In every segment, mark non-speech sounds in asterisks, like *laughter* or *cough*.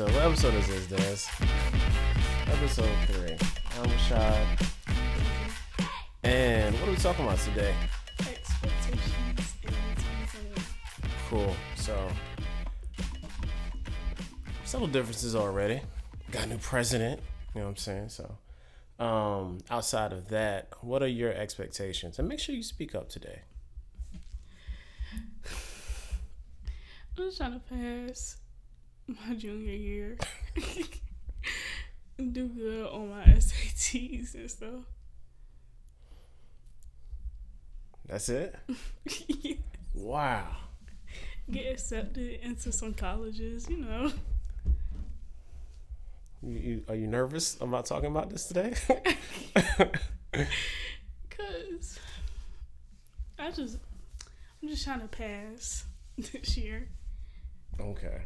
episode. What episode is this, Dez? Episode three. I'm Rashad. And what are we talking about today? Expectations in 2021. Cool. So, several differences already. Got a new president. You know what I'm saying? So, um, outside of that, what are your expectations? And make sure you speak up today. I'm just trying to pass *laughs* my junior year. *laughs* do good on my SATs and stuff. That's it? *laughs* Wow. Get accepted into some colleges, you know. You, you, are you nervous about talking about this today? Cause I just I'm just trying to pass this year. Okay.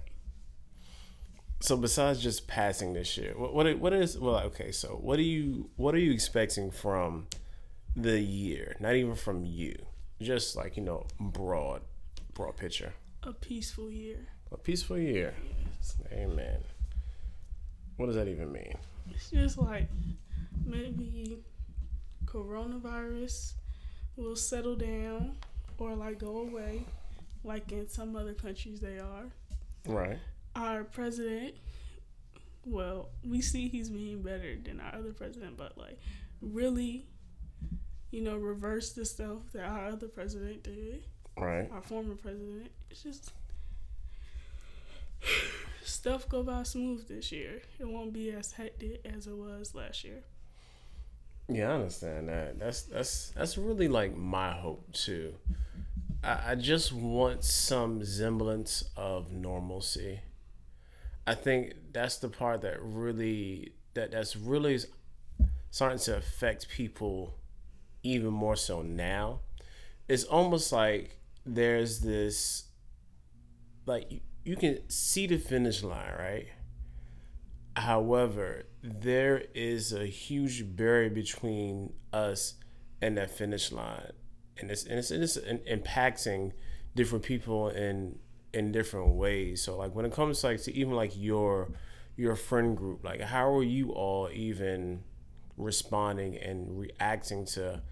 So besides just passing this year, what what what is well okay, so what do you what are you expecting from the year? Not even from you. Just like, you know, broad broad picture. A peaceful year. A peaceful year. Amen. What does that even mean? It's just like maybe coronavirus will settle down or like go away, like in some other countries they are. Right. Our president, well, we see he's being better than our other president, but like really, you know, reverse the stuff that our other president did, Right. our former president. It's just *sighs* stuff go by smooth this year. It won't be as hectic as it was last year. Yeah, I understand that. That's that's that's really like my hope too. I, I just want some semblance of normalcy. I think that's the part that really that that's really starting to affect people even more so now. It's almost like there's this like you, you can see the finish line, right? However, there is a huge barrier between us and that finish line, and it's and it's, and it's impacting different people in in different ways. So, like when it comes like to even like your your friend group, like how are you all even responding and reacting to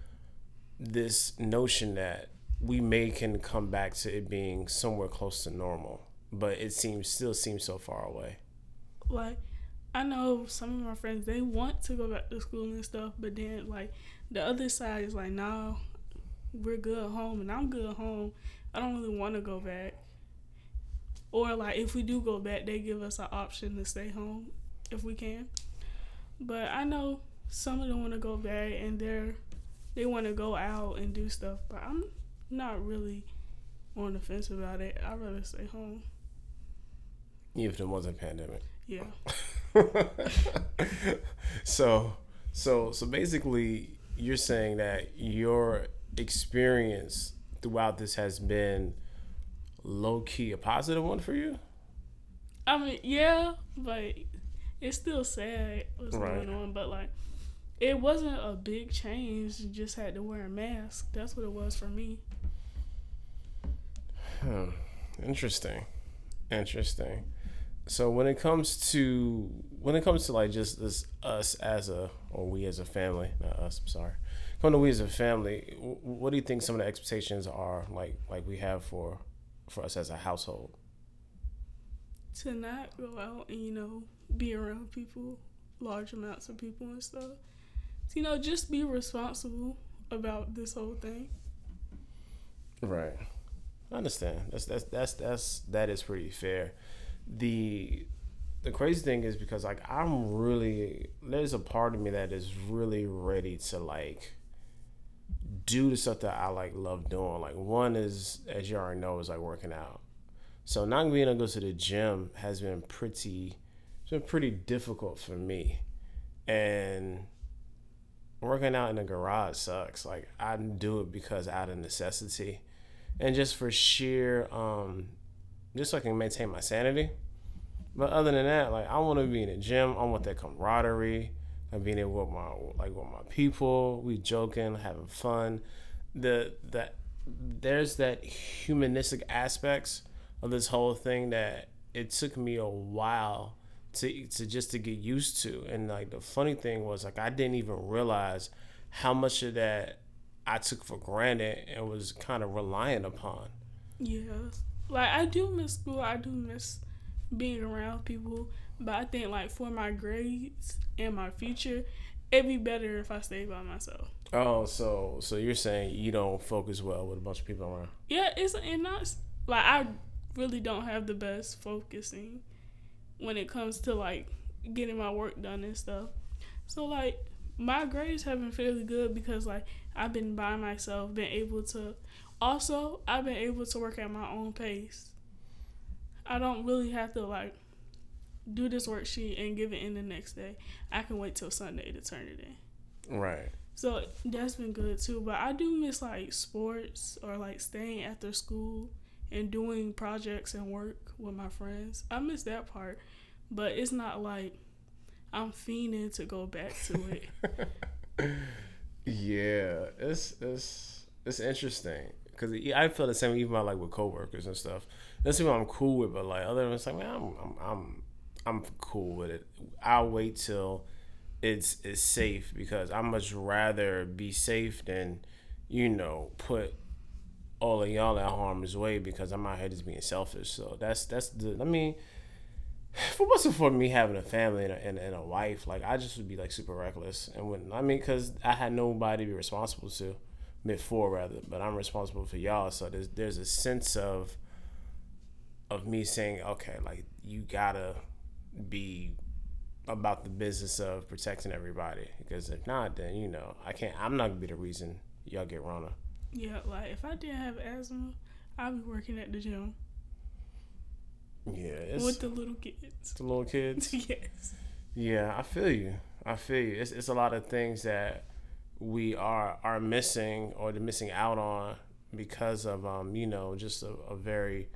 this notion that we may can come back to it being somewhere close to normal, but it seems still seems so far away. like I know some of my friends they want to go back to school and stuff, but then like the other side is like, nah, we're good at home and I'm good at home. I don't really want to go back. Or like if we do go back, they give us an option to stay home if we can. But I know some of them want to go back and they're they want to go out and do stuff, but I'm not really on the fence about it. I'd rather stay home. Even if it wasn't a pandemic. Yeah. *laughs* so so so basically you're saying that your experience throughout this has been low key a positive one for you? I mean, yeah, but it's still sad what's Right. going on. But like, it wasn't a big change. You just had to wear a mask. That's what it was for me. Hmm. Interesting. Interesting. So when it comes to when it comes to like just this us as a or we as a family, not us, I'm sorry. Come to we as a family, what do you think some of the expectations are like like we have for for us as a household? To not go out and you know be around people, large amounts of people and stuff. So, you know, just be responsible about this whole thing. Right. I understand. That's that's that's that's that is pretty fair. The the crazy thing is because like I'm really there's a part of me that is really ready to like do the stuff that I like love doing. Like one is as you already know is like working out. So not being able to go to the gym has been pretty it's been pretty difficult for me. And working out in the garage sucks. Like I do it because out of necessity and just for sheer um just so I can maintain my sanity. But other than that, like I want to be in the gym. I want that camaraderie. Like being able with my like with my people, we joking, having fun. The that there's that humanistic aspects of this whole thing that it took me a while to to just to get used to. And like the funny thing was like I didn't even realize how much of that I took for granted and was kind of reliant upon. Yeah. Like I do miss school. I do miss being around people. But I think like for my grades and my future, it'd be better if I stayed by myself. Oh, so so you're saying you don't focus well with a bunch of people around? Yeah, it's and not like I really don't have the best focusing when it comes to like getting my work done and stuff. So like my grades have been fairly good because like I've been by myself, been able to also I've been able to work at my own pace. I don't really have to like do this worksheet and give it in the next day. I can wait till Sunday to turn it in. Right. So that's been good too. But I do miss like sports or like staying after school and doing projects and work with my friends. I miss that part. But it's not like I'm fiending to go back to it. *laughs* yeah, it's it's it's interesting because I feel the same even about like with coworkers and stuff. That's people I'm cool with, but like other than it's like man, I'm I'm I'm I'm cool with it. I'll wait till it's it's safe because I much rather be safe than you know put all of y'all at harm's way because I'm out here just being selfish. So that's that's the I mean if it wasn't for me having a family and a, and, and a wife, like I just would be like super reckless and when I mean, because I had nobody to be responsible to, before rather, but I'm responsible for y'all. So there's there's a sense of of me saying, okay, like you gotta be about the business of protecting everybody because if not, then you know I can't. I'm not gonna be the reason y'all get Rona. Yeah, like if I didn't have asthma, I'd be working at the gym. Yeah, with the little kids. The little kids. *laughs* yes. Yeah, I feel you. I feel you. It's it's a lot of things that we are are missing or the missing out on because of um you know just a, a very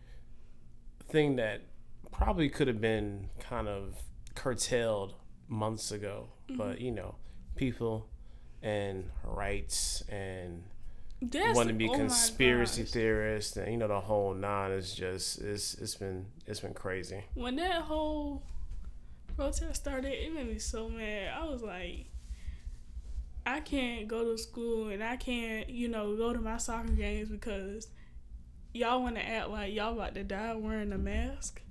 thing that probably could have been kind of curtailed months ago, mm-hmm. but you know people and rights and that's, want to be oh conspiracy theorists and you know the whole nine is just it's it's been it's been crazy. When that whole protest started, it made me so mad. I was like, I can't go to school and I can't you know go to my soccer games because y'all want to act like y'all about to die wearing a mask.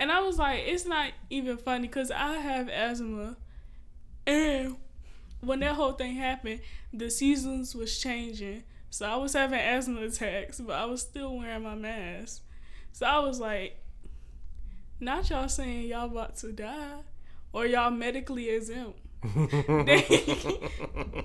And I was like, it's not even funny because I have asthma, and when that whole thing happened, the seasons was changing. So I was having asthma attacks, but I was still wearing my mask. So I was like, not y'all saying y'all about to die or y'all medically exempt. they, *laughs*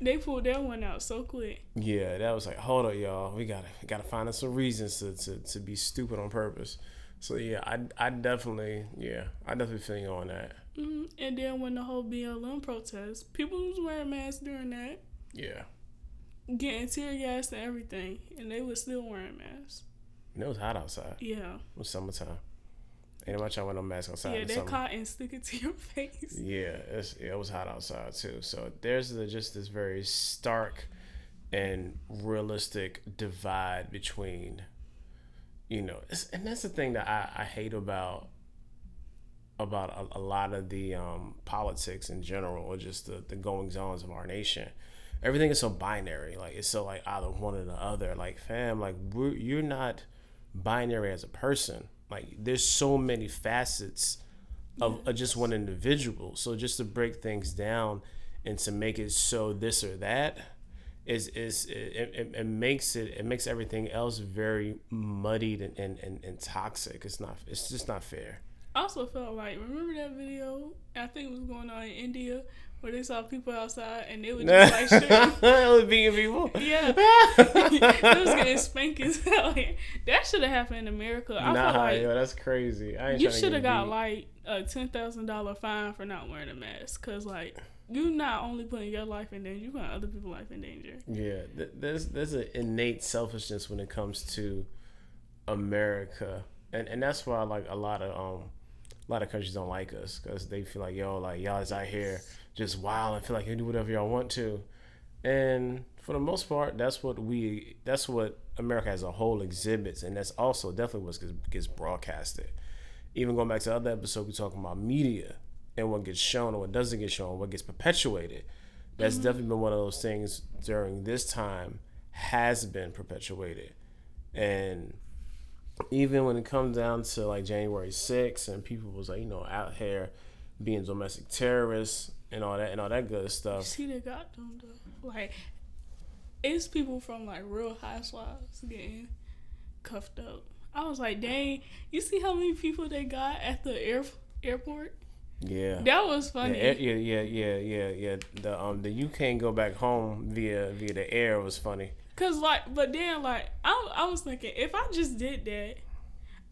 they pulled that one out so quick. Yeah, that was like, hold up, y'all. We gotta gotta find us some reasons to, to, to be stupid on purpose. So yeah, I I definitely yeah I definitely feel you on that. Mm-hmm. And then when the whole BLM protest, people was wearing masks during that. Yeah. Getting tear gas and everything, and they was still wearing masks. And it was hot outside. Yeah. It was summertime. Ain't nobody trying to wear no mask outside. Yeah, that cotton sticking to your *laughs* face. Yeah, yeah, it was hot outside too. So there's the, just this very stark and realistic divide between, you know, and that's the thing that I, I hate about about a, a lot of the um, politics in general or just the, the goings ons of our nation. Everything is so binary. Like it's so like either one or the other. Like fam, like you're not binary as a person. Like there's so many facets of, yes. of just one individual. So just to break things down and to make it so this or that is is it, it, it, makes it it makes everything else very muddied and, and, and, and toxic. It's not it's just not fair I also felt like remember that video? I think it was going on in India where they saw people outside and they were just like *laughs* shooting. it was being people. Yeah, *laughs* it was getting spanked as hell. That should have happened in America. I nah, like yo, that's crazy. you should have got beat. like a ten thousand dollar fine for not wearing a mask, cause like you not only putting your life in danger, you putting other people's life in danger. Yeah, there's there's an innate selfishness when it comes to America, and and that's why like a lot of um a lot of countries don't like us because they feel like yo, like y'all is out here just wild and feel like you do whatever y'all want to, and for the most part, that's what we, that's what America as a whole exhibits, and that's also definitely what gets, gets broadcasted. even going back to the other episode, we talking about media and what gets shown and what doesn't get shown, what gets perpetuated. That's Mm-hmm. definitely been one of those things during this time has been perpetuated. And even when it comes down to like January 6th and people was like, you know, out here being domestic terrorists and all that and all that good stuff. See, they got them though. Like, it's people from like real housewives getting cuffed up. I was like, dang, you see how many people they got at the air airport? Yeah. That was funny. yeah, yeah, yeah, yeah, yeah. The um, the you can't go back home via via the air was funny. Cause like, but then like, I I was thinking if I just did that,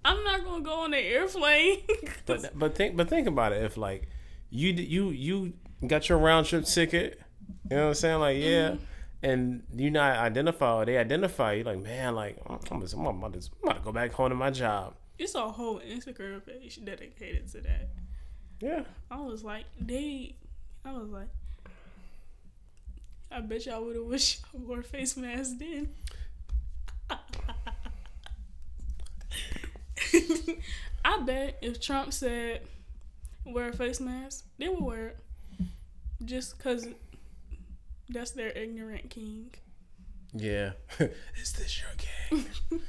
I'm not gonna go on the airplane. *laughs* But but think but think about it. If like you you you got your round trip ticket, you know what I'm saying? Like yeah, and you not identify or they identify you. Like man, like I'm, I'm, just, I'm, about to, I'm about to go back home to my job. it's a whole Instagram page dedicated to that. Yeah. I was like, they. I was like, I bet y'all would have wished y'all wore face masks then. *laughs* I bet if Trump said wear a face mask, they would wear it. Just because that's their ignorant king. Yeah. *laughs* Is this your game? *laughs*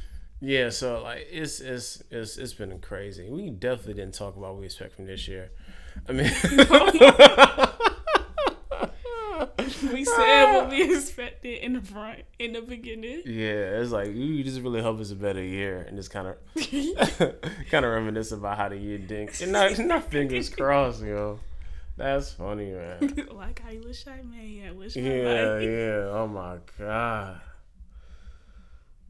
yeah, so like it's it's it's it's been crazy. We definitely didn't talk about what we expect from this year. I mean *laughs* We said what we *laughs* expected in the front, in the beginning. Yeah, it's like you just really hope it's a better year and just kind of *laughs* kind of reminisce about how the year did. And not, not fingers crossed, yo. That's funny, man. like I wish I made. I wish I Yeah, might. yeah. Oh my god.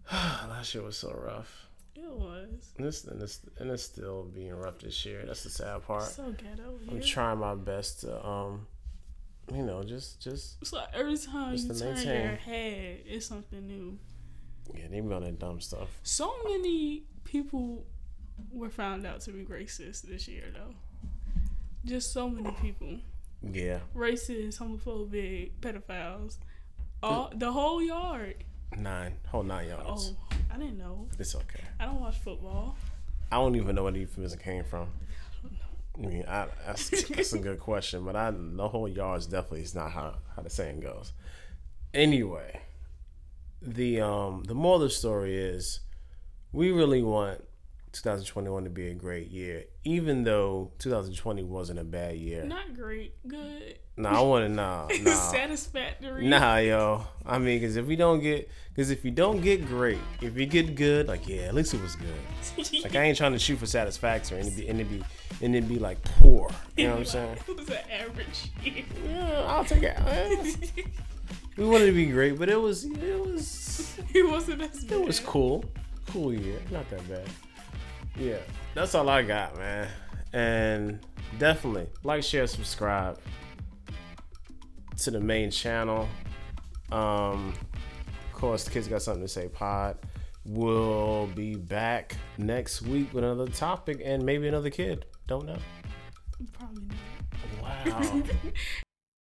*sighs* that year was so rough. It was And this and this and it's still being rough this year. That's the sad part. so ghetto. I'm trying my best to um, you know, just just So every time you turn maintain. your head, it's something new. yeah, they be on that dumb stuff. So many people were found out to be racist this year, though. Just so many people, Yeah, racist, homophobic, pedophiles, all the whole yard. Nine, whole nine yards. Oh, I didn't know. It's okay. I don't watch football. I don't even know where the euphemism came from. I mean, I, that's, that's a good question, but I the whole yards definitely is not how how the saying goes. Anyway, the um the moral of the story is we really want 2021 to be a great year, even though 2020 wasn't a bad year. Not great, good, Nah, I want to nah *laughs* nah satisfactory. nah yo. I mean, because if we don't get because if you don't get great, if you get good, like yeah, at least it was good. *laughs* Like I ain't trying to shoot for satisfaction and it be and it be and it be like poor. You know what I'm saying? *laughs* It was an average year. Yeah, I'll take it. We wanted to be great, but it was it was it wasn't as bad. it was cool. Cool year. Not that bad. Yeah. That's all I got, man. And definitely like, share, subscribe to the main channel. Um of course the kids got something to say pod. We'll be back next week with another topic and maybe another kid. Don't know. Probably not. Wow. *laughs*